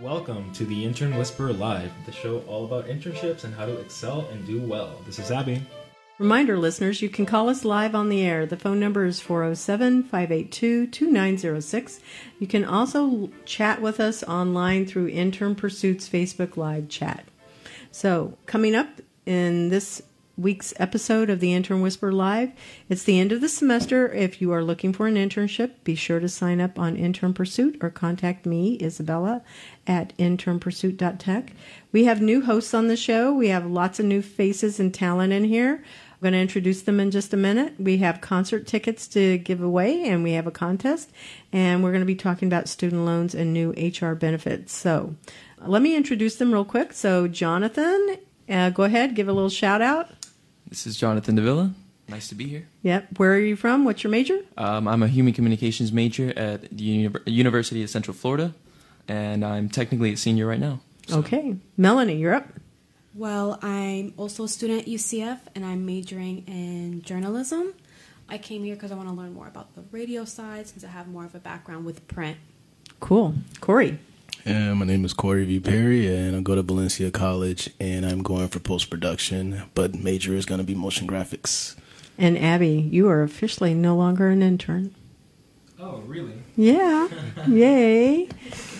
Welcome to the Intern Whisperer Live, the show all about internships and how to excel and do well. This is Abby. Reminder listeners, you can call us live on the air. The phone number is 407 582 2906. You can also chat with us online through Intern Pursuits Facebook Live chat. So, coming up in this week's episode of the Intern Whisper Live. It's the end of the semester. If you are looking for an internship, be sure to sign up on Intern Pursuit or contact me, Isabella, at internpursuit.tech. We have new hosts on the show. We have lots of new faces and talent in here. I'm going to introduce them in just a minute. We have concert tickets to give away, and we have a contest, and we're going to be talking about student loans and new HR benefits. So, let me introduce them real quick. So, Jonathan, uh, go ahead, give a little shout out. This is Jonathan Davila. Nice to be here. Yep. Where are you from? What's your major? Um, I'm a human communications major at the Uni- University of Central Florida, and I'm technically a senior right now. So. Okay. Melanie, you're up. Well, I'm also a student at UCF, and I'm majoring in journalism. I came here because I want to learn more about the radio side since I have more of a background with print. Cool. Corey. And my name is Corey V. Perry, and I go to Valencia College, and I'm going for post production, but major is going to be motion graphics. And Abby, you are officially no longer an intern. Oh, really? Yeah. Yay.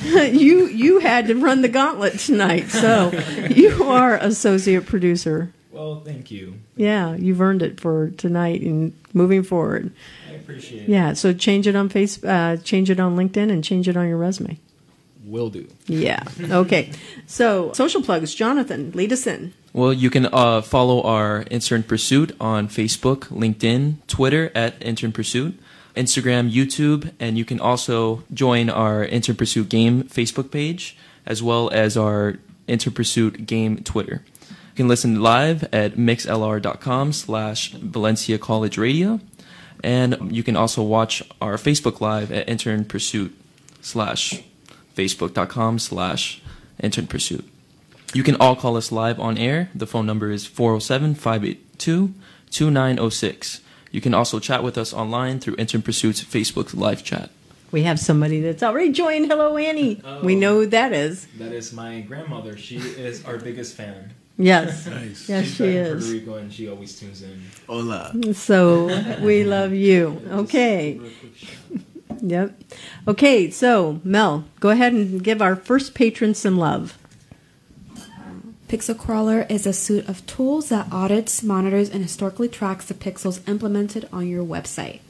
you you had to run the gauntlet tonight, so you are associate producer. Well, thank you. Yeah, you've earned it for tonight and moving forward. I appreciate it. Yeah, so change it on face, uh, change it on LinkedIn, and change it on your resume. Will do. Yeah. Okay. So, social plugs. Jonathan, lead us in. Well, you can uh, follow our Intern Pursuit on Facebook, LinkedIn, Twitter at Intern Pursuit, Instagram, YouTube, and you can also join our Intern Pursuit game Facebook page as well as our Intern Pursuit game Twitter. You can listen live at mixlr.com slash Valencia College Radio. And you can also watch our Facebook Live at Intern Pursuit slash facebook.com slash intern pursuit. You can all call us live on air. The phone number is 407 582 2906. You can also chat with us online through Intern Pursuit's Facebook live chat. We have somebody that's already joined. Hello, Annie. Oh, we know who that is. That is my grandmother. She is our biggest fan. Yes. nice. Yes, She's she is. Puerto Rico and she always tunes in. Hola. So we love you. Okay. Yep. Okay, so Mel, go ahead and give our first patron some love. Pixel Crawler is a suite of tools that audits, monitors, and historically tracks the pixels implemented on your website.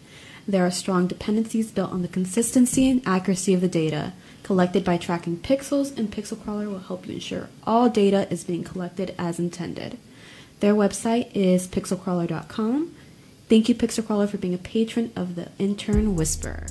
There are strong dependencies built on the consistency and accuracy of the data collected by tracking pixels, and Pixel Crawler will help you ensure all data is being collected as intended. Their website is pixelcrawler.com. Thank you, Pixel Crawler, for being a patron of the Intern Whisperer.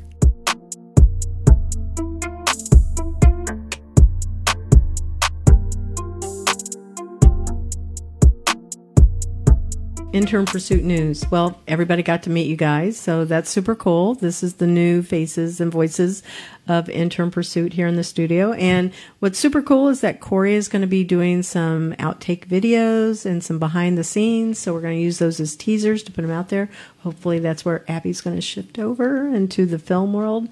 Intern Pursuit News. Well, everybody got to meet you guys, so that's super cool. This is the new faces and voices of Intern Pursuit here in the studio. And what's super cool is that Corey is going to be doing some outtake videos and some behind the scenes. So we're going to use those as teasers to put them out there. Hopefully, that's where Abby's going to shift over into the film world.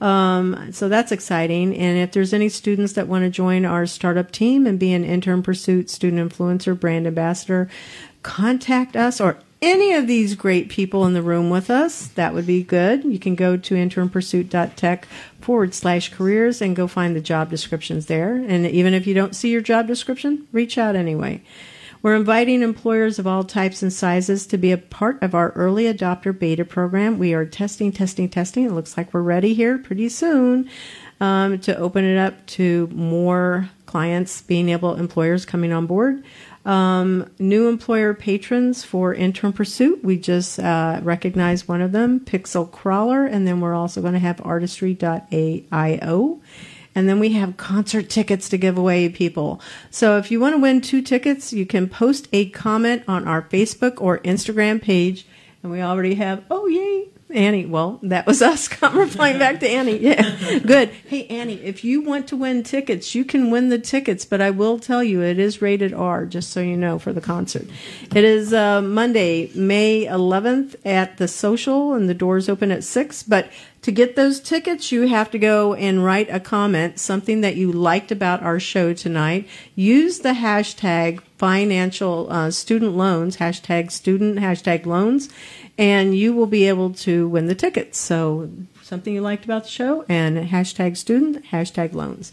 Um, so that's exciting. And if there's any students that want to join our startup team and be an intern pursuit student influencer, brand ambassador, contact us or any of these great people in the room with us, that would be good. You can go to internpursuit.tech forward slash careers and go find the job descriptions there. And even if you don't see your job description, reach out anyway. We're inviting employers of all types and sizes to be a part of our early adopter beta program. We are testing, testing, testing. It looks like we're ready here pretty soon um, to open it up to more clients being able, employers coming on board. Um, new employer patrons for Intern Pursuit. We just uh, recognized one of them, Pixel Crawler, and then we're also going to have artistry.io. And then we have concert tickets to give away, people. So if you want to win two tickets, you can post a comment on our Facebook or Instagram page. And we already have, oh, yay, Annie, well, that was us. Replying back to Annie. Yeah, good. Hey, Annie, if you want to win tickets, you can win the tickets, but I will tell you it is rated R, just so you know, for the concert. It is uh, Monday, May 11th at the social, and the doors open at 6. But To get those tickets, you have to go and write a comment, something that you liked about our show tonight. Use the hashtag financial uh, student loans, hashtag student, hashtag loans, and you will be able to win the tickets. So something you liked about the show and hashtag student, hashtag loans.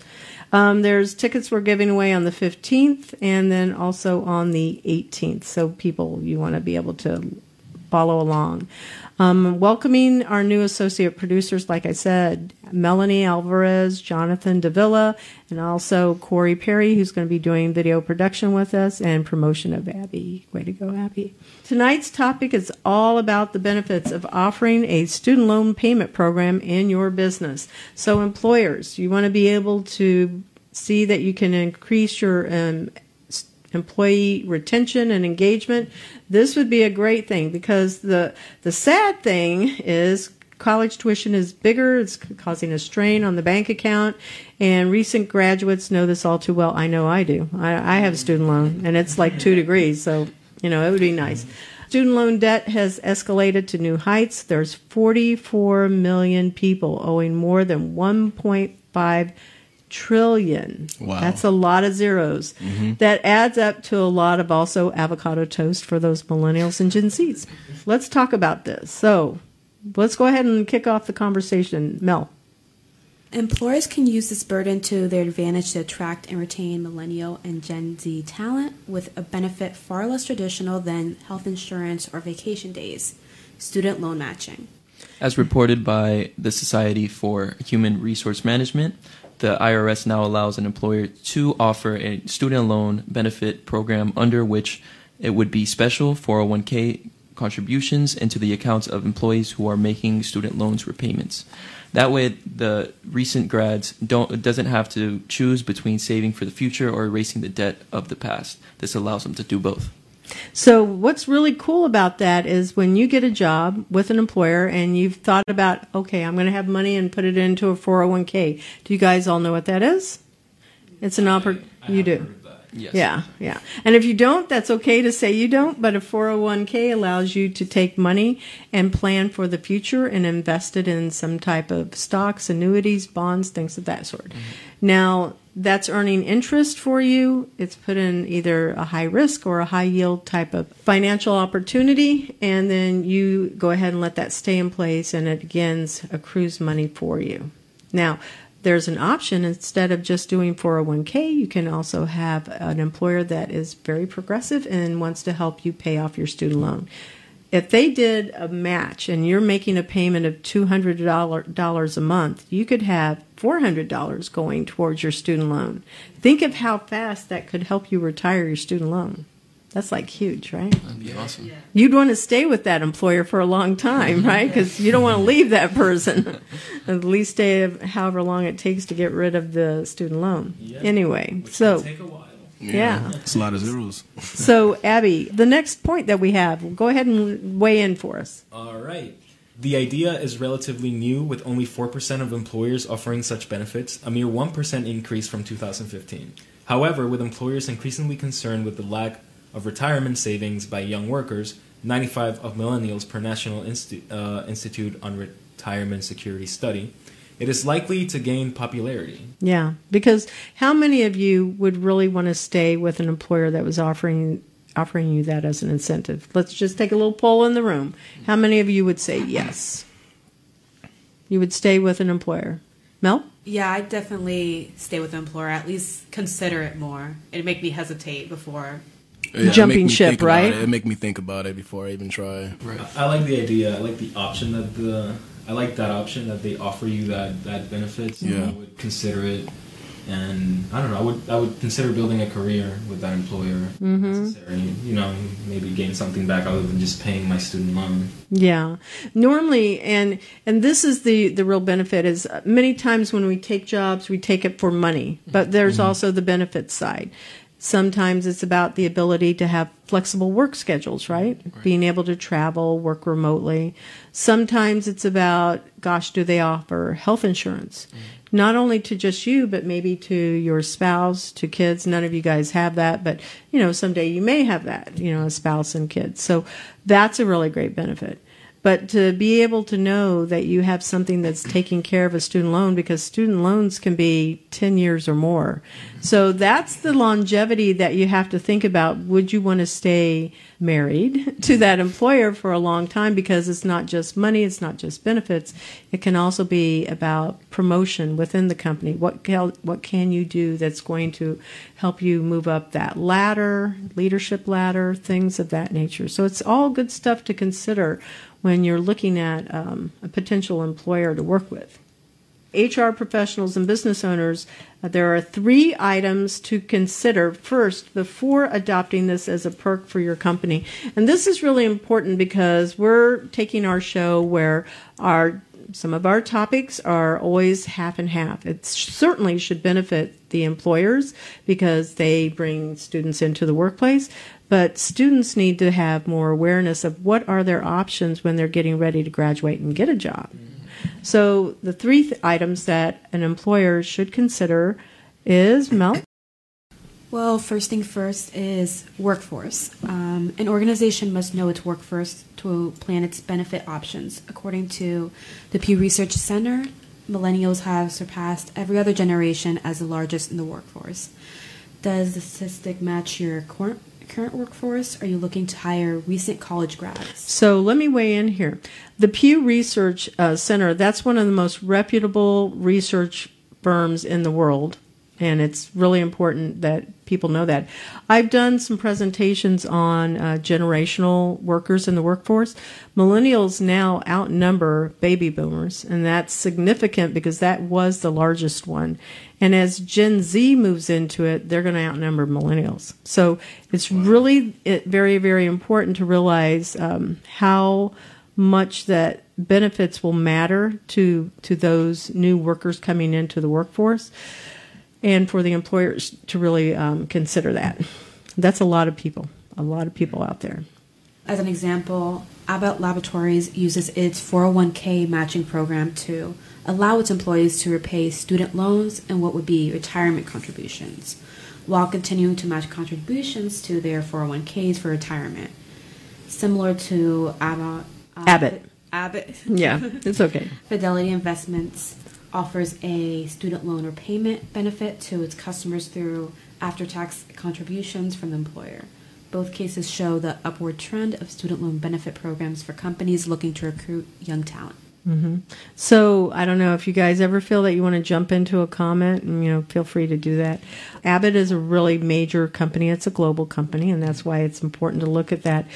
Um, there's tickets we're giving away on the 15th and then also on the 18th. So people, you want to be able to follow along. Um, welcoming our new associate producers, like I said, Melanie Alvarez, Jonathan Davila, and also Corey Perry, who's going to be doing video production with us and promotion of Abby. Way to go, Abby. Tonight's topic is all about the benefits of offering a student loan payment program in your business. So, employers, you want to be able to see that you can increase your um, employee retention and engagement, this would be a great thing because the the sad thing is college tuition is bigger, it's causing a strain on the bank account, and recent graduates know this all too well. I know I do. I, I have a student loan, and it's like two degrees, so you know it would be nice. Student loan debt has escalated to new heights. There's 44 million people owing more than 1.5 trillion. Wow. That's a lot of zeros. Mm-hmm. That adds up to a lot of also avocado toast for those millennials and Gen Zs. Let's talk about this. So let's go ahead and kick off the conversation. Mel. Employers can use this burden to their advantage to attract and retain millennial and Gen Z talent with a benefit far less traditional than health insurance or vacation days, student loan matching. As reported by the Society for Human Resource Management, the IRS now allows an employer to offer a student loan benefit program under which it would be special 401k contributions into the accounts of employees who are making student loans repayments. That way, the recent grads don't doesn't have to choose between saving for the future or erasing the debt of the past. This allows them to do both. So, what's really cool about that is when you get a job with an employer and you've thought about, okay, I'm going to have money and put it into a 401k. Do you guys all know what that is? It's an oppor- I You do. Heard of that. Yes. Yeah, yeah. And if you don't, that's okay to say you don't, but a 401k allows you to take money and plan for the future and invest it in some type of stocks, annuities, bonds, things of that sort. Mm-hmm. Now, that's earning interest for you. It's put in either a high risk or a high yield type of financial opportunity, and then you go ahead and let that stay in place, and it again accrues money for you. Now, there's an option instead of just doing 401k, you can also have an employer that is very progressive and wants to help you pay off your student loan. If they did a match and you're making a payment of $200 a month, you could have $400 going towards your student loan. Think of how fast that could help you retire your student loan. That's like huge, right? That'd be awesome. You'd want to stay with that employer for a long time, right? Because you don't want to leave that person. At least stay of however long it takes to get rid of the student loan. Yeah. Anyway, Which so can take a while. Yeah. It's a lot of zeros. so Abby, the next point that we have, go ahead and weigh in for us. All right. The idea is relatively new, with only 4% of employers offering such benefits, a mere 1% increase from 2015. However, with employers increasingly concerned with the lack of retirement savings by young workers, 95 of millennials per National Insti- uh, Institute on Retirement Security study, it is likely to gain popularity. Yeah, because how many of you would really want to stay with an employer that was offering offering you that as an incentive? Let's just take a little poll in the room. How many of you would say yes? You would stay with an employer. Mel? Yeah, I'd definitely stay with the employer. At least consider it more. It'd make me hesitate before. Yeah, Jumping ship, right? It. it make me think about it before I even try. Right. I I like the idea. I like the option that the I like that option that they offer you that that benefits. Yeah. I would consider it, and I don't know. I would I would consider building a career with that employer. Necessary, you know, maybe gain something back other than just paying my student loan. Yeah. Normally and and this is the the real benefit is uh, many times when we take jobs we take it for money, but there's also the benefit side. Sometimes it's about the ability to have flexible work schedules, right? Being able to travel, work remotely. Sometimes it's about gosh, do they offer health insurance? Mm-hmm. Not only to just you, but maybe to your spouse, to kids. None of you guys have that, but you know, someday you may have that, you know, a spouse and kids. So that's a really great benefit. But to be able to know that you have something that's taking care of a student loan because student loans can be 10 years or more. So that's the longevity that you have to think about. Would you want to stay married to that employer for a long time because it's not just money, it's not just benefits. It can also be about promotion within the company. What can, what can you do that's going to help you move up that ladder, leadership ladder, things of that nature. So it's all good stuff to consider when you're looking at um, a potential employer to work with. HR professionals and business owners, uh, there are three items to consider first before adopting this as a perk for your company. And this is really important because we're taking our show where our some of our topics are always half and half. It certainly should benefit the employers because they bring students into the workplace, but students need to have more awareness of what are their options when they're getting ready to graduate and get a job. So the three th- items that an employer should consider is Mel. Well, first thing first is workforce. Um, an organization must know its workforce to plan its benefit options. According to the Pew Research Center, millennials have surpassed every other generation as the largest in the workforce. Does the statistic match your current current workforce? Are you looking to hire recent college grads? So let me weigh in here. The Pew Research uh, Center, that's one of the most reputable research firms in the world. And it's really important that people know that. I've done some presentations on uh, generational workers in the workforce. Millennials now outnumber baby boomers, and that's significant because that was the largest one. And as Gen Z moves into it, they're going to outnumber millennials. So it's really it, very, very important to realize um, how much that benefits will matter to to those new workers coming into the workforce, and for the employers to really um, consider that. That's a lot of people, a lot of people out there. As an example, Abbott Laboratories uses its 401k matching program to allow its employees to repay student loans and what would be retirement contributions, while continuing to match contributions to their 401ks for retirement. Similar to Abbott. uh, Abbott. Abbott. Yeah, it's okay. Fidelity Investments offers a student loan repayment benefit to its customers through after tax contributions from the employer. Both cases show the upward trend of student loan benefit programs for companies looking to recruit young talent. Mm-hmm. So I don't know if you guys ever feel that you want to jump into a comment, and you know, feel free to do that. Abbott is a really major company; it's a global company, and that's why it's important to look at that.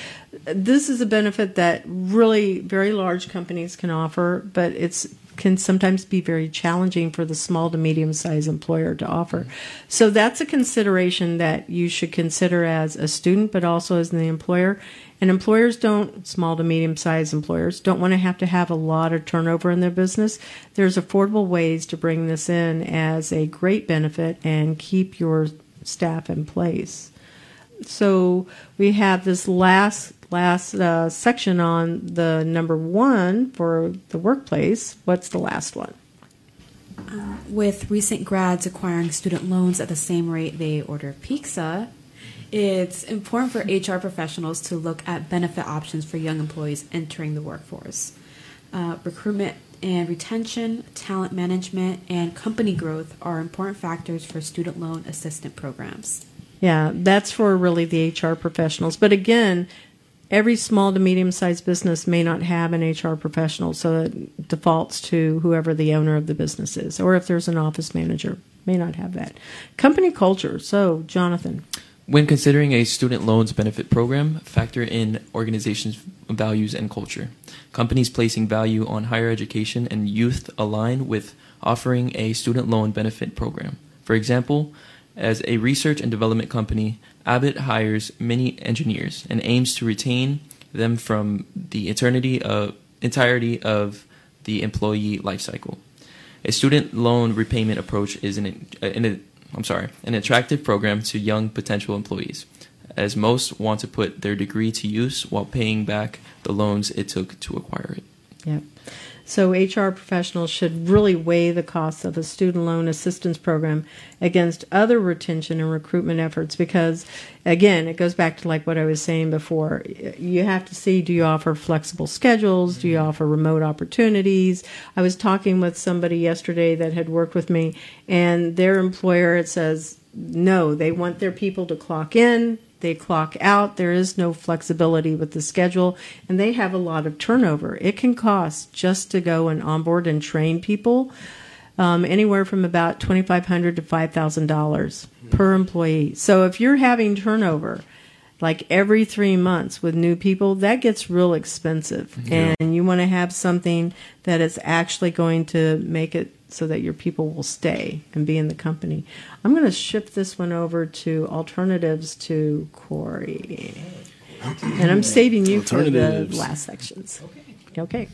This is a benefit that really very large companies can offer, but it's can sometimes be very challenging for the small to medium sized employer to offer. So that's a consideration that you should consider as a student, but also as the employer. And employers don't, small to medium sized employers, don't want to have to have a lot of turnover in their business. There's affordable ways to bring this in as a great benefit and keep your staff in place. So we have this last last uh, section on the number one for the workplace. What's the last one? With recent grads acquiring student loans at the same rate they order pizza, it's important for HR professionals to look at benefit options for young employees entering the workforce. Uh, recruitment and retention, talent management, and company growth are important factors for student loan assistant programs. Yeah, that's for really the HR professionals. But again, every small to medium sized business may not have an HR professional, so it defaults to whoever the owner of the business is, or if there's an office manager, may not have that. Company culture. So, Jonathan. When considering a student loans benefit program, factor in organization's values and culture. Companies placing value on higher education and youth align with offering a student loan benefit program. For example, as a research and development company, Abbott hires many engineers and aims to retain them from the eternity of, entirety of the employee lifecycle. A student loan repayment approach is an, uh, an I'm sorry, an attractive program to young potential employees, as most want to put their degree to use while paying back the loans it took to acquire it. Yep. So HR professionals should really weigh the costs of a student loan assistance program against other retention and recruitment efforts because again, it goes back to like what I was saying before. You have to see do you offer flexible schedules? Do you mm-hmm. offer remote opportunities? I was talking with somebody yesterday that had worked with me and their employer it says no, they want their people to clock in, they clock out. There is no flexibility with the schedule, and they have a lot of turnover. It can cost just to go and onboard and train people um, anywhere from about twenty five hundred to five thousand dollars per employee. So if you're having turnover, like every three months with new people, that gets real expensive. Yeah. And you want to have something that is actually going to make it so that your people will stay and be in the company. I'm going to shift this one over to alternatives to Corey. And I'm saving you for the last sections. Okay.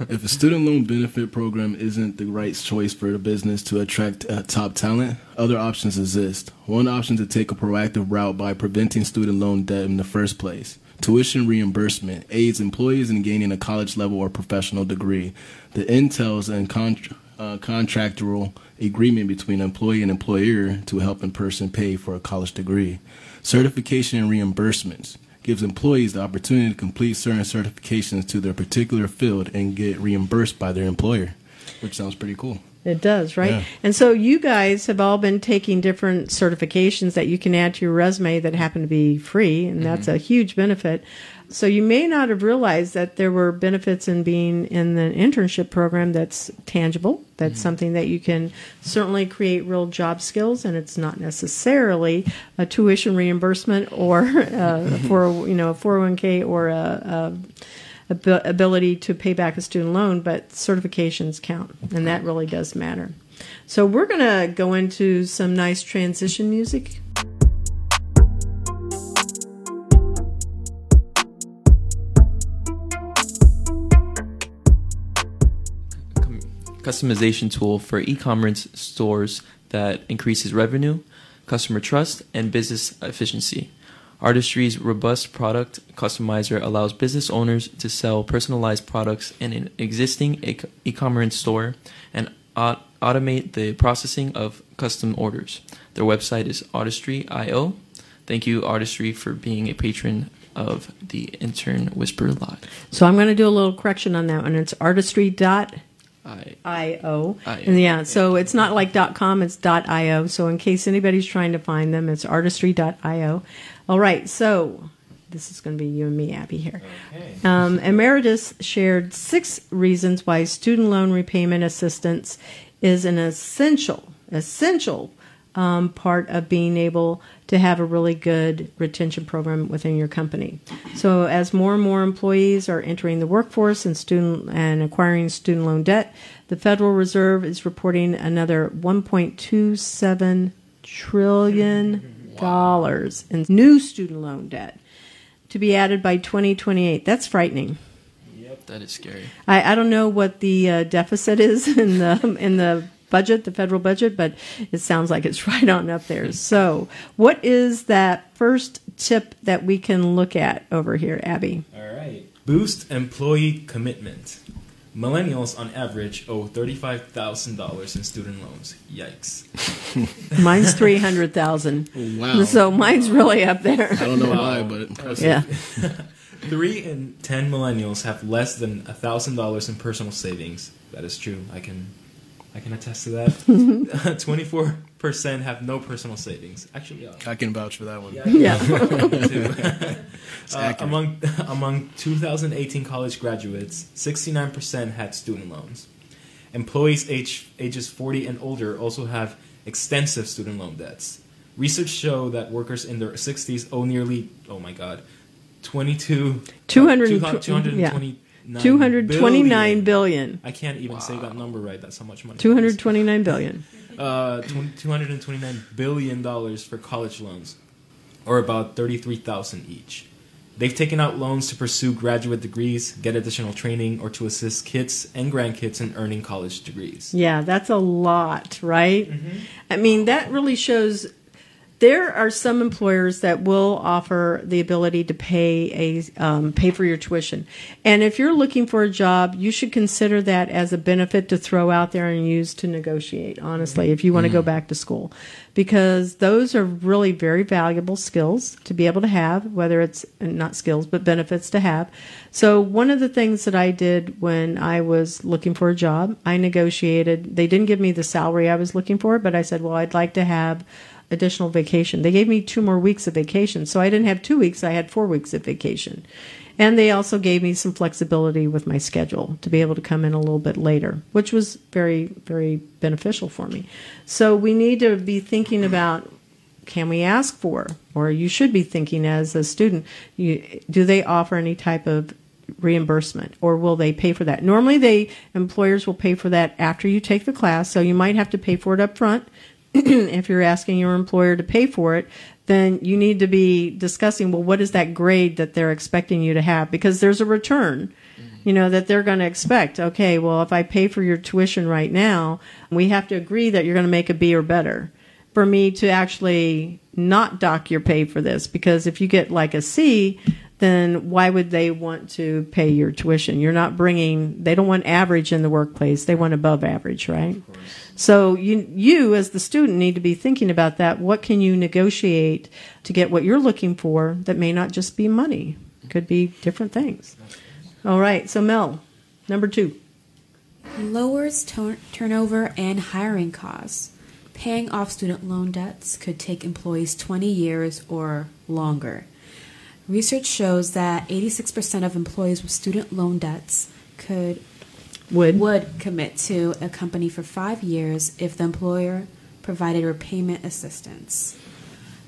If a student loan benefit program isn't the right choice for a business to attract uh, top talent, other options exist. One option is to take a proactive route by preventing student loan debt in the first place. Tuition reimbursement aids employees in gaining a college level or professional degree. The intels and con- uh, contractual agreement between employee and employer to help in person pay for a college degree. Certification and reimbursements gives employees the opportunity to complete certain certifications to their particular field and get reimbursed by their employer, which sounds pretty cool. It does, right? Yeah. And so you guys have all been taking different certifications that you can add to your resume that happen to be free, and that's mm-hmm. a huge benefit. So you may not have realized that there were benefits in being in the internship program that's tangible. That's mm-hmm. something that you can certainly create real job skills, and it's not necessarily a tuition reimbursement or uh, mm-hmm. for you know a four hundred one k or a, a ab- ability to pay back a student loan, but certifications count, and that really does matter. So we're going to go into some nice transition music. customization tool for e-commerce stores that increases revenue, customer trust, and business efficiency. Artistry's robust product customizer allows business owners to sell personalized products in an existing e- e-commerce store and au- automate the processing of custom orders. Their website is Artistry.io. Thank you, Artistry, for being a patron of the Intern Whisper Live. So I'm going to do a little correction on that one. It's artistry.io. And yeah, so it's not like .com, it's .io. So in case anybody's trying to find them, it's artistry.io. All right, so this is going to be you and me, Abby, here. Um, Emeritus shared six reasons why student loan repayment assistance is an essential, essential um, part of being able to have a really good retention program within your company. So, as more and more employees are entering the workforce and student and acquiring student loan debt, the Federal Reserve is reporting another 1.27 trillion dollars in new student loan debt to be added by 2028. That's frightening. Yep, that is scary. I, I don't know what the uh, deficit is in the in the budget, the federal budget, but it sounds like it's right on up there. So, what is that first tip that we can look at over here, Abby? All right. Boost employee commitment. Millennials, on average, owe thirty-five thousand dollars in student loans. Yikes! Mine's three hundred thousand. Wow. So mine's really up there. I don't know why, but impressive. Yeah. Three in ten millennials have less than thousand dollars in personal savings. That is true. I can, I can attest to that. Twenty-four percent have no personal savings. Actually, yeah. I can vouch for that one. Yeah. too. Uh, among among 2018 college graduates, 69% had student loans. Employees age, ages 40 and older also have extensive student loan debts. Research show that workers in their 60s owe nearly oh my god, 22 200 uh, 229 Two hundred twenty-nine billion. billion. I can't even say that number right. That's how much money. it is. Two hundred twenty-nine billion. Uh, two hundred and twenty-nine billion dollars for college loans, or about thirty-three thousand each. They've taken out loans to pursue graduate degrees, get additional training, or to assist kids and grandkids in earning college degrees. Yeah, that's a lot, right? I mean, that really shows There are some employers that will offer the ability to pay a um, pay for your tuition, and if you're looking for a job, you should consider that as a benefit to throw out there and use to negotiate. Honestly, if you want to go back to school, because those are really very valuable skills to be able to have, whether it's not skills but benefits to have. So one of the things that I did when I was looking for a job, I negotiated. They didn't give me the salary I was looking for, but I said, well, I'd like to have additional vacation. They gave me two more weeks of vacation. So I didn't have two weeks, I had four weeks of vacation. And they also gave me some flexibility with my schedule to be able to come in a little bit later, which was very, very beneficial for me. So we need to be thinking about can we ask for, or you should be thinking as a student, you, do they offer any type of reimbursement or will they pay for that? Normally, they employers will pay for that after you take the class, so you might have to pay for it up front if you're asking your employer to pay for it, then you need to be discussing, well, what is that grade that they're expecting you to have? Because there's a return, mm-hmm. you know, that they're going to expect. Okay, well, if I pay for your tuition right now, we have to agree that you're going to make a B or better for me to actually not dock your pay for this. Because if you get like a C, then why would they want to pay your tuition? You're not bringing, they don't want average in the workplace, they want above average, right? So you, you as the student need to be thinking about that. What can you negotiate to get what you're looking for that may not just be money? Could be different things. All right, so Mel, number two. Lowers tur- turnover and hiring costs. Paying off student loan debts could take employees 20 years or longer. Research shows that 86% of employees with student loan debts could Would. would commit to a company for 5 years if the employer provided repayment assistance.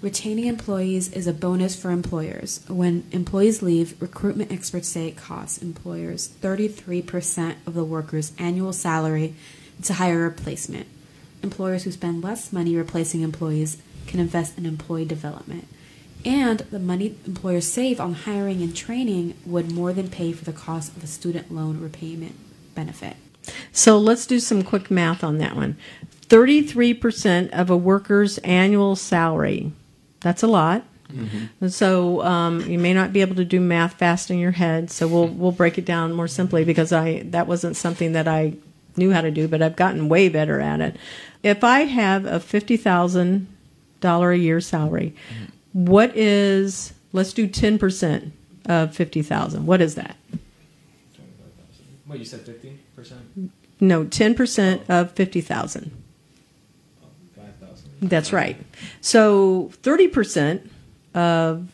Retaining employees is a bonus for employers. When employees leave, recruitment experts say it costs employers 33% of the worker's annual salary to hire a replacement. Employers who spend less money replacing employees can invest in employee development. And the money employers save on hiring and training would more than pay for the cost of a student loan repayment benefit. So let's do some quick math on that one. 33% of a worker's annual salary. That's a lot. So um, you may not be able to do math fast in your head. So we'll we'll break it down more simply because I that wasn't something that I knew how to do, but I've gotten way better at it. If I have a fifty thousand dollar a year salary, what is let's do ten percent of fifty thousand. What is that? What you said, fifty percent, No, ten percent oh. of fifty thousand. five thousand. That's right. So thirty percent of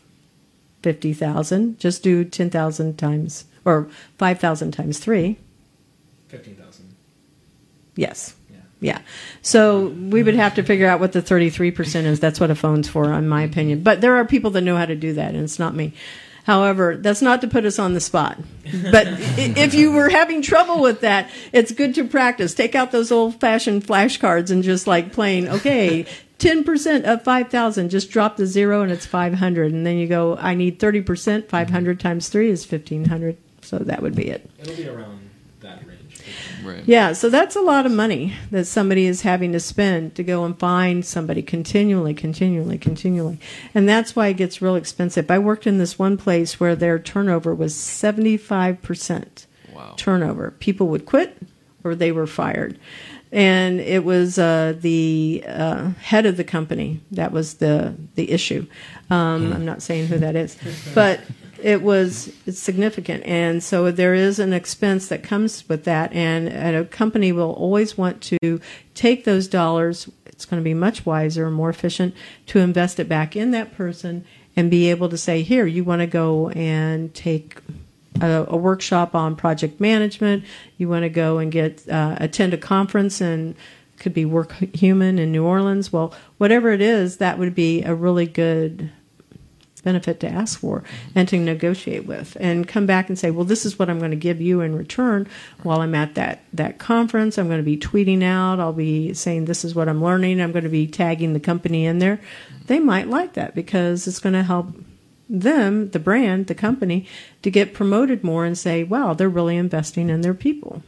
fifty thousand. Just do ten thousand times or five thousand times three. Fifteen thousand. Yes. Yeah. So we would have to figure out what the 33% is. That's what a phone's for, in my opinion. But there are people that know how to do that, and it's not me. However, that's not to put us on the spot. But if you were having trouble with that, it's good to practice. Take out those old fashioned flashcards and just like playing, okay, 10% of 5,000, just drop the zero and it's 500. And then you go, I need 30%, 500 times three is 1,500. So that would be it. It'll be around. Right. Yeah, so that's a lot of money that somebody is having to spend to go and find somebody continually, continually, continually. And that's why it gets real expensive. I worked in this one place where their turnover was 75% Wow. turnover. People would quit or they were fired. And it was uh, the uh, head of the company that was the the issue. Um, I'm not saying who that is, but it was it's significant, and so there is an expense that comes with that, and, and a company will always want to take those dollars. It's going to be much wiser, more efficient to invest it back in that person and be able to say, here, you want to go and take a, a workshop on project management. You want to go and get uh, attend a conference and could be work human in New Orleans. Well, whatever it is, that would be a really good benefit to ask for and to negotiate with and come back and say well this is what i'm going to give you in return while i'm at that that conference. I'm going to be tweeting out. I'll be saying this is what i'm learning. I'm going to be tagging the company in there. They might like that because it's going to help them the brand the company to get promoted more and say wow they're really investing in their people.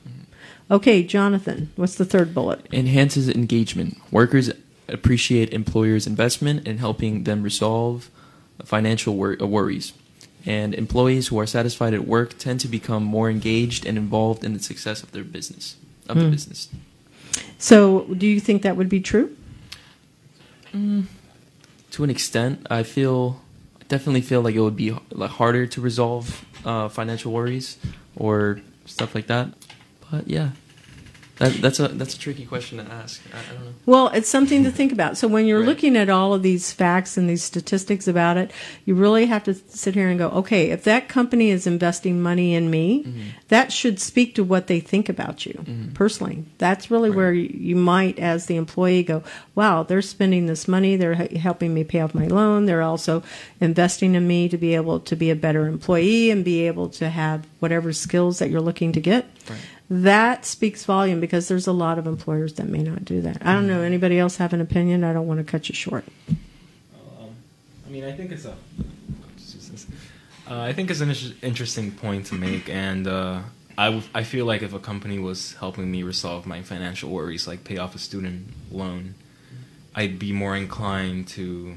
Okay jonathan what's the third bullet? Enhances engagement. Workers appreciate employers' investment in helping them resolve financial wor- uh, worries. And employees who are satisfied at work tend to become more engaged and involved in the success of their business. Of the Hmm. business. So, do you think that would be true? to an extent, I feel I definitely feel like it would be like harder to resolve uh, financial worries or stuff like that. But yeah, that, that's a that's a tricky question to ask. I, I don't know. Well, it's something to think about. So when you're Right. looking at all of these facts and these statistics about it, you really have to sit here and go, okay, if that company is investing money in me, Mm-hmm. that should speak to what they think about you personally. That's really where you, you might, as the employee, go, wow, they're spending this money. They're helping me pay off my loan. They're also investing in me to be able to be a better employee and be able to have whatever skills that you're looking to get Right. That speaks volume because there's a lot of employers that may not do that. I don't know. Anybody else have an opinion? I don't want to cut you short. Um, I mean, I think it's a. Uh, I think it's an interesting point to make, and uh, I, w- I feel like if a company was helping me resolve my financial worries, like pay off a student loan, I'd be more inclined to,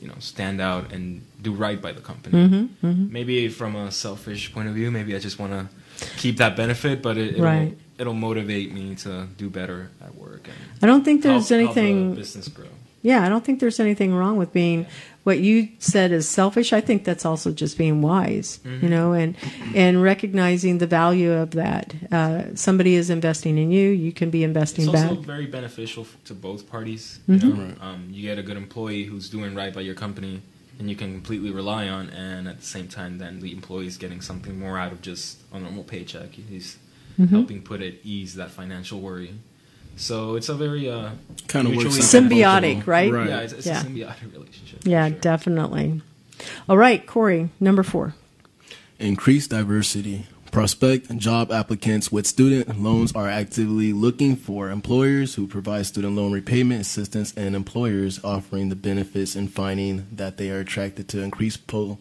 you know, stand out and do right by the company. Mm-hmm, mm-hmm. Maybe from a selfish point of view, maybe I just want to keep that benefit, but it, it'll, Right. it'll motivate me to do better at work and I don't think there's help, help the anything. business grow. Yeah, I don't think there's anything wrong with being what you said is selfish. I think that's also just being wise, Mm-hmm. you know, and and recognizing the value of that. Uh, somebody is investing in you. You can be investing It's back. also very beneficial to both parties. You, know? um, you get a good employee who's doing right by your company, and you can completely rely on. And at the same time, then the employee's getting something more out of just a normal paycheck. He's Mhm. helping put at ease that financial worry. So it's a very uh, Kind of works mutually out both of Symbiotic, right? Right. Yeah, it's, it's Yeah. a symbiotic relationship. Yeah, sure. definitely. All right, Corey, number four. Increase diversity. Prospect job applicants with student loans are actively looking for employers who provide student loan repayment assistance and employers offering the benefits and finding that they are attracted to increased pool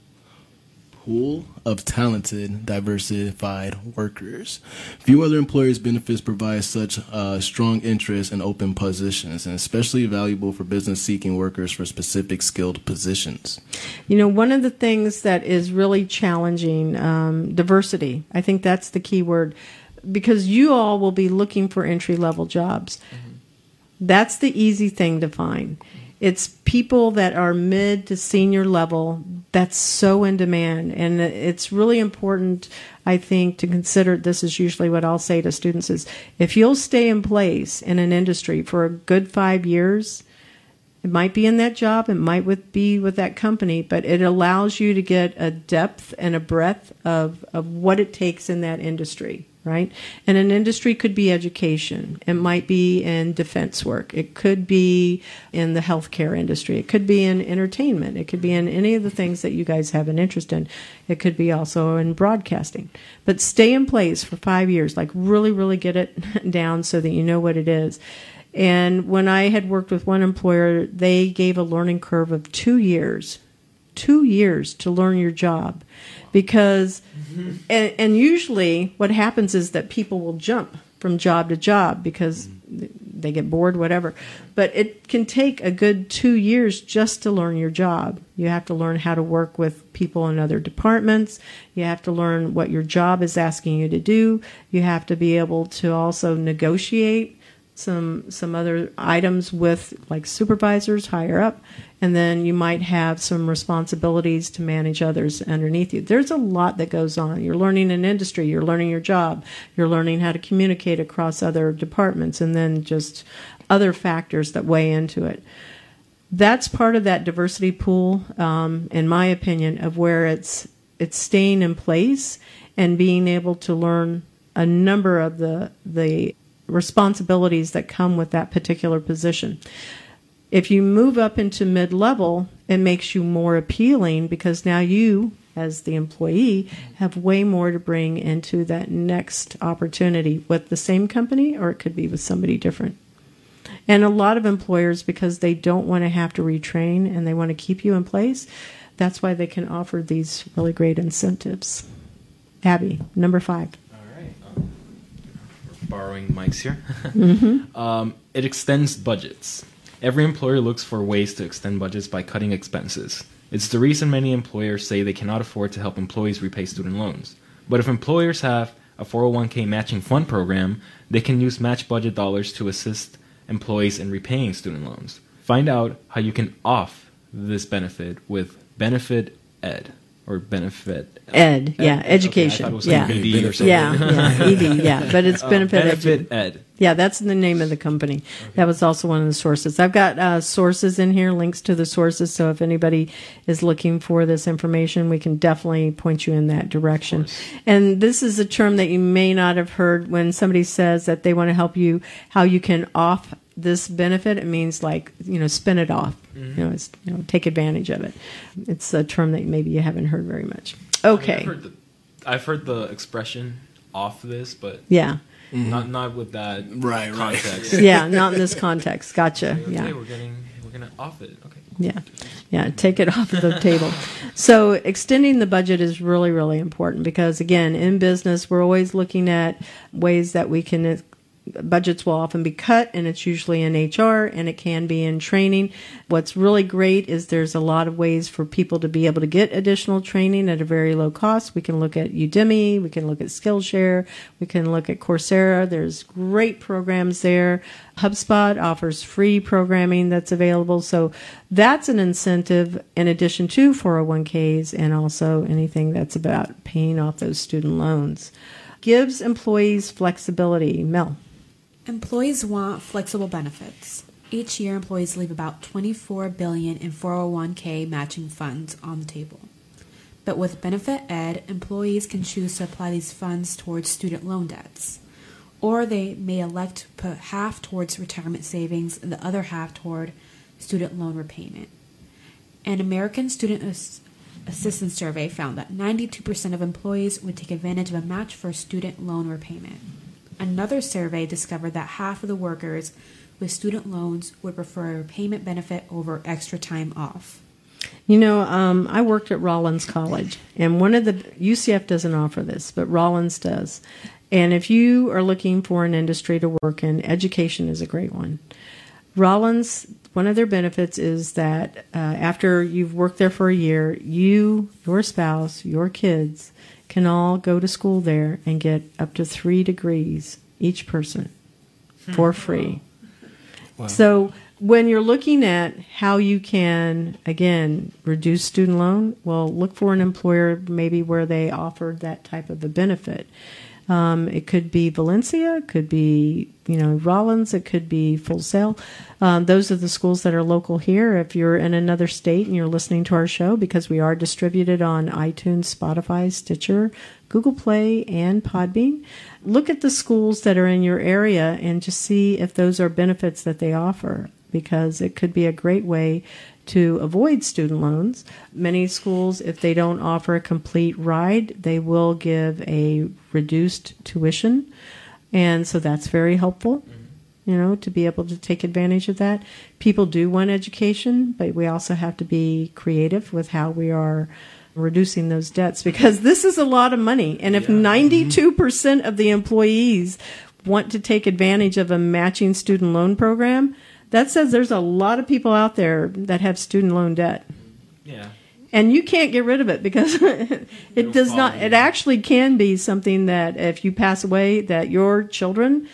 pool of talented, diversified workers. Few other employers' benefits provide such uh, strong interest in open positions, and especially valuable for business seeking workers for specific skilled positions. You know, one of the things that is really challenging, um, diversity. I think that's the key word because you all will be looking for entry level jobs. That's the easy thing to find. It's people that are mid to senior level that's so in demand. And it's really important, I think, to consider this is usually what I'll say to students is if you'll stay in place in an industry for a good five years, it might be in that job, it might with, be with that company, but it allows you to get a depth and a breadth of, of what it takes in that industry, right? And an industry could be education, it might be in defense work, it could be in the healthcare industry, it could be in entertainment, it could be in any of the things that you guys have an interest in, it could be also in broadcasting. But stay in place for five years, like really, really get it down so that you know what it is. And when I had worked with one employer, they gave a learning curve of two years, two years to learn your job. Because, mm-hmm. and, and usually what happens is that people will jump from job to job because mm-hmm. they get bored, whatever. But it can take a good two years just to learn your job. You have to learn how to work with people in other departments. You have to learn what your job is asking you to do. You have to be able to also negotiate some some other items with like supervisors higher up and then you might have some responsibilities to manage others underneath you. There's a lot that goes on. You're learning an industry you're learning your job you're learning how to communicate across other departments and then just other factors that weigh into it. That's part of that diversity pool um, in my opinion of where it's it's staying in place and being able to learn a number of the the responsibilities that come with that particular position. If you move up into mid level, it makes you more appealing because now you, as the employee, have way more to bring into that next opportunity with the same company or it could be with somebody different. And a lot of employers, because they don't want to have to retrain and they want to keep you in place, that's why they can offer these really great incentives. Abby, number five. All right. Um, we're borrowing mics here. Mm-hmm. um, it extends budgets. Every employer looks for ways to extend budgets by cutting expenses. It's the reason many employers say they cannot afford to help employees repay student loans. But if employers have a 401k matching fund program, they can use match budget dollars to assist employees in repaying student loans. Find out how you can off this benefit with Benefit Ed or Benefit Ed, yeah, Okay, education, I thought it was yeah. like ED or something. Yeah, yeah, ED, yeah, but it's Uh, benefit, edu- BenefitEd. Yeah, that's the name of the company. That was also one of the sources. I've got uh, sources in here, links to the sources. So if anybody is looking for this information, we can definitely point you in that direction. And this is a term that you may not have heard when somebody says that they want to help you how you can off this benefit. It means like you know spin it off. Mm-hmm. You know, it's you know take advantage of it. It's a term that maybe you haven't heard very much. I mean, Okay. I've, heard the, I've heard the expression off this, but yeah. Mm-hmm. not not with that Right, right. context. Yeah. Not in this context. Gotcha. Okay, Yeah. we're getting we're gonna off it. Okay. Yeah, yeah, take it off the table. So extending the budget is really, really important because again, in business, we're always looking at ways that we can. Budgets will often be cut, and it's usually in HR and it can be in training. What's really great is there's a lot of ways for people to be able to get additional training at a very low cost. We can look at Udemy, we can look at Skillshare, we can look at Coursera. There's great programs there. HubSpot offers free programming that's available. So that's an incentive in addition to 401ks and also anything that's about paying off those student loans. Gives employees flexibility. Mel. Employees want flexible benefits. Each year, employees leave about 24 billion in 401k matching funds on the table. But with BenefitEd, employees can choose to apply these funds towards student loan debts, or they may elect to put half towards retirement savings and the other half toward student loan repayment. An American Student Ass- Assistance Survey found that 92% of employees would take advantage of a match for student loan repayment. Another survey discovered that half of the workers with student loans would prefer a repayment benefit over extra time off. You know, um, I worked at Rollins College, and one of the UCF doesn't offer this, but Rollins does. And if you are looking for an industry to work in, education is a great one. Rollins, one of their benefits is that uh, after you've worked there for a year, you, your spouse, your kids can all go to school there and get up to three degrees each person for hmm. free. So when you're looking at how you can again reduce student loan, well, look for an employer maybe where they offer that type of a benefit. Um, it could be Valencia, it could be you know Rollins, it could be Full Sail. Um, those are the schools that are local here. If you're in another state and you're listening to our show, because we are distributed on iTunes, Spotify, Stitcher, Google Play, and Podbean, look at the schools that are in your area and just see if those are benefits that they offer because it could be a great way to avoid student loans. Many schools, if they don't offer a complete ride, they will give a reduced tuition. And so that's very helpful, you know, to be able to take advantage of that. People do want education, but we also have to be creative with how we are reducing those debts because this is a lot of money. And if 92% of the employees want to take advantage of a matching student loan program, that says there's a lot of people out there that have student loan debt. Yeah. And you can't get rid of it because it It'll does not it actually can be something that if you pass away that your children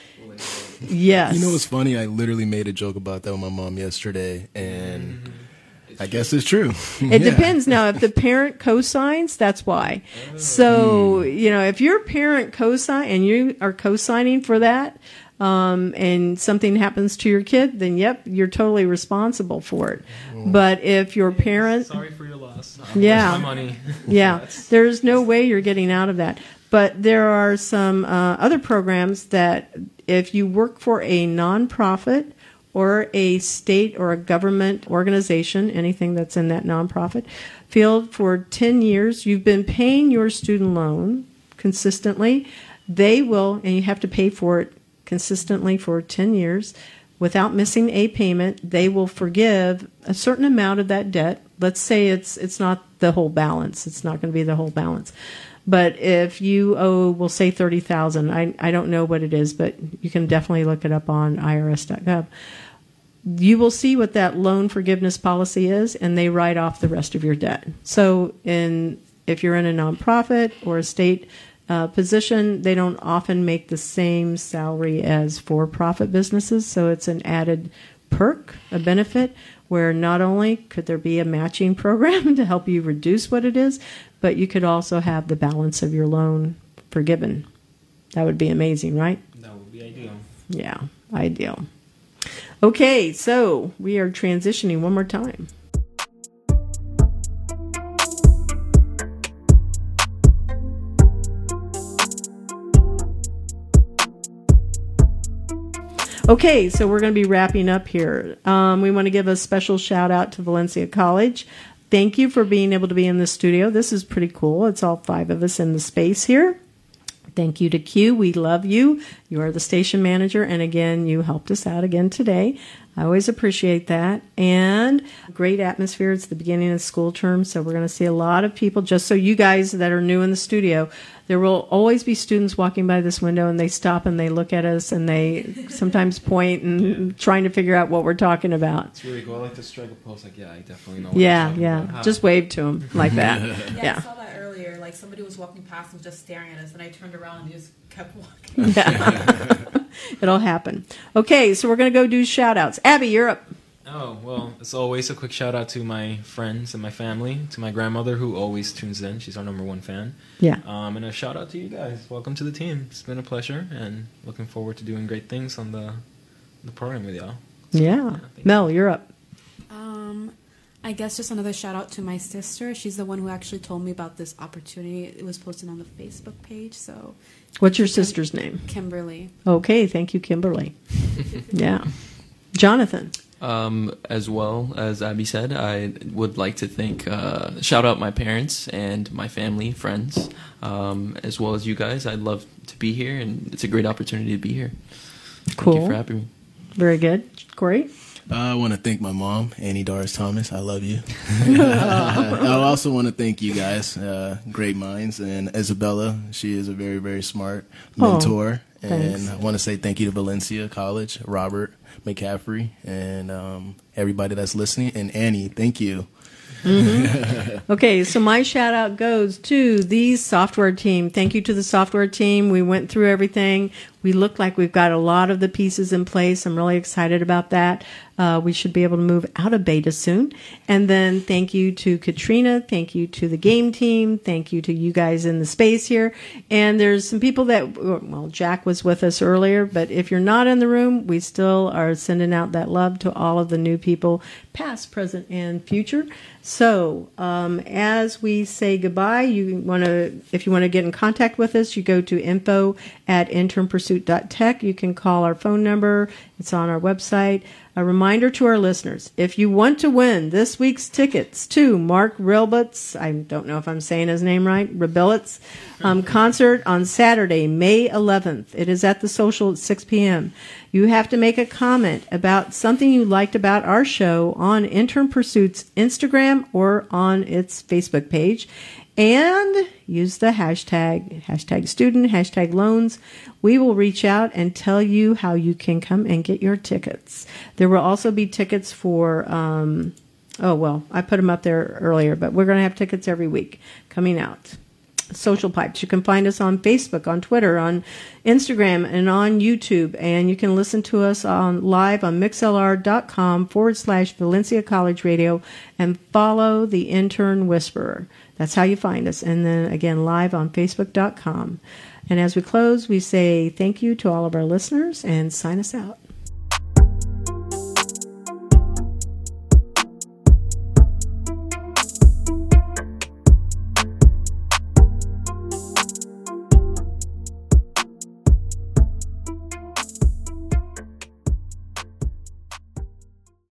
yes. You know what's funny? I literally made a joke about that with my mom yesterday, and I guess it's true. It Yeah. depends. Now, if the parent co-signs, that's why. So, hmm. you know, if your parent co-sign and you are co-signing for that, um, and something happens to your kid, then yep, you're totally responsible for it. But if your parent, Sorry for your loss. Yeah. my money. yeah, there's no way you're getting out of that. But there are some uh, other programs that if you work for a nonprofit or a state or a government organization, anything that's in that nonprofit field for 10 years, you've been paying your student loan consistently, they will, and you have to pay for it consistently for 10 years without missing a payment, they will forgive a certain amount of that debt. Let's say it's it's not the whole balance. It's not going to be the whole balance. But if you owe, we'll say thirty thousand. I I don't know what it is, but you can definitely look it up on irs.gov. you will see what that loan forgiveness policy is, and they write off the rest of your debt. So, in if you're in a nonprofit or a state uh, position, they don't often make the same salary as for-profit businesses. So it's an added perk, a benefit, where not only could there be a matching program to help you reduce what it is, but you could also have the balance of your loan forgiven. That would be amazing, right? That would be ideal. Yeah, ideal. Okay, so we are transitioning one more time. Okay, so we're going to be wrapping up here. Um, we want to give a special shout out to Valencia College. Thank you for being able to be in the studio. This is pretty cool. It's all five of us in the space here. Thank you to Q. We love you. You are the station manager. And again, you helped us out again today. I always appreciate that. And great atmosphere. It's the beginning of the school term, so we're going to see a lot of people. Just so you guys that are new in the studio, there will always be students walking by this window and they stop and they look at us and they sometimes point and trying to figure out what we're talking about. It's really cool. I like to strike a pose like, yeah, I definitely know. What Yeah, you're yeah. about. Just wave to them like that. Yeah, Yeah. I saw that earlier. Like somebody was walking past and just staring at us, and I turned around and just kept walking. Yeah. It'll happen. Okay, so we're going to go do shout outs. Abby, you're up. Oh, well, as always, a quick shout out to my friends and my family, to my grandmother who always tunes in. She's our number one fan. Yeah. Um, and a shout out to you guys. Welcome to the team. It's been a pleasure and looking forward to doing great things on the the program with y'all. Yeah. thank Mel, you're up. Um, I guess just another shout out to my sister. She's the one who actually told me about this opportunity. It was posted on the Facebook page. So, What's your sister's name? Kimberly. Okay, thank you, Kimberly. yeah. Jonathan. Um, as well as Abby said, I would like to thank, uh, shout out my parents and my family, friends, um, as well as you guys. I'd love to be here, and it's a great opportunity to be here. Thank Cool. you for having me. Very good. Corey? I want to thank my mom, Annie Doris Thomas. I love you. I also want to thank you guys, uh, great minds, and Isabella. She is a very, very smart Oh, mentor. thanks. and I want to say thank you to Valencia College, Robert McCaffrey, and um, everybody that's listening. And Annie, thank you. Okay, so my shout out goes to the software team. Thank you to the software team. We went through everything. We look like we've got a lot of the pieces in place. I'm really excited about that. Uh, we should be able to move out of beta soon. And then thank you to Katrina. Thank you to the game team. Thank you to you guys in the space here. And there's some people that, well, Jack was with us earlier, but if you're not in the room, we still are sending out that love to all of the new people, past, present, and future. So, um, as we say goodbye, you want to, if you want to get in contact with us, you go to info at internpursuit.tech. You can call our phone number. It's on our website. A reminder to our listeners, if you want to win this week's tickets to Mark Rilbut's, I don't know if I'm saying his name right, Rebillets, um, concert on Saturday, May 11th. It is at the social at 6 p.m. You have to make a comment about something you liked about our show on Intern Pursuit's Instagram or on its Facebook page. And use the hashtag, hashtag student, hashtag loans. We will reach out and tell you how you can come and get your tickets. There will also be tickets for, um, oh, well, I put them up there earlier, but we're going to have tickets every week coming out. Social Pipes. You can find us on Facebook, on Twitter, on Instagram, and on YouTube. And you can listen to us on live on mixlr.com forward slash Valencia College Radio and follow the intern whisperer. That's how you find us. And then again, live on facebook.com. And as we close, we say thank you to all of our listeners and sign us out.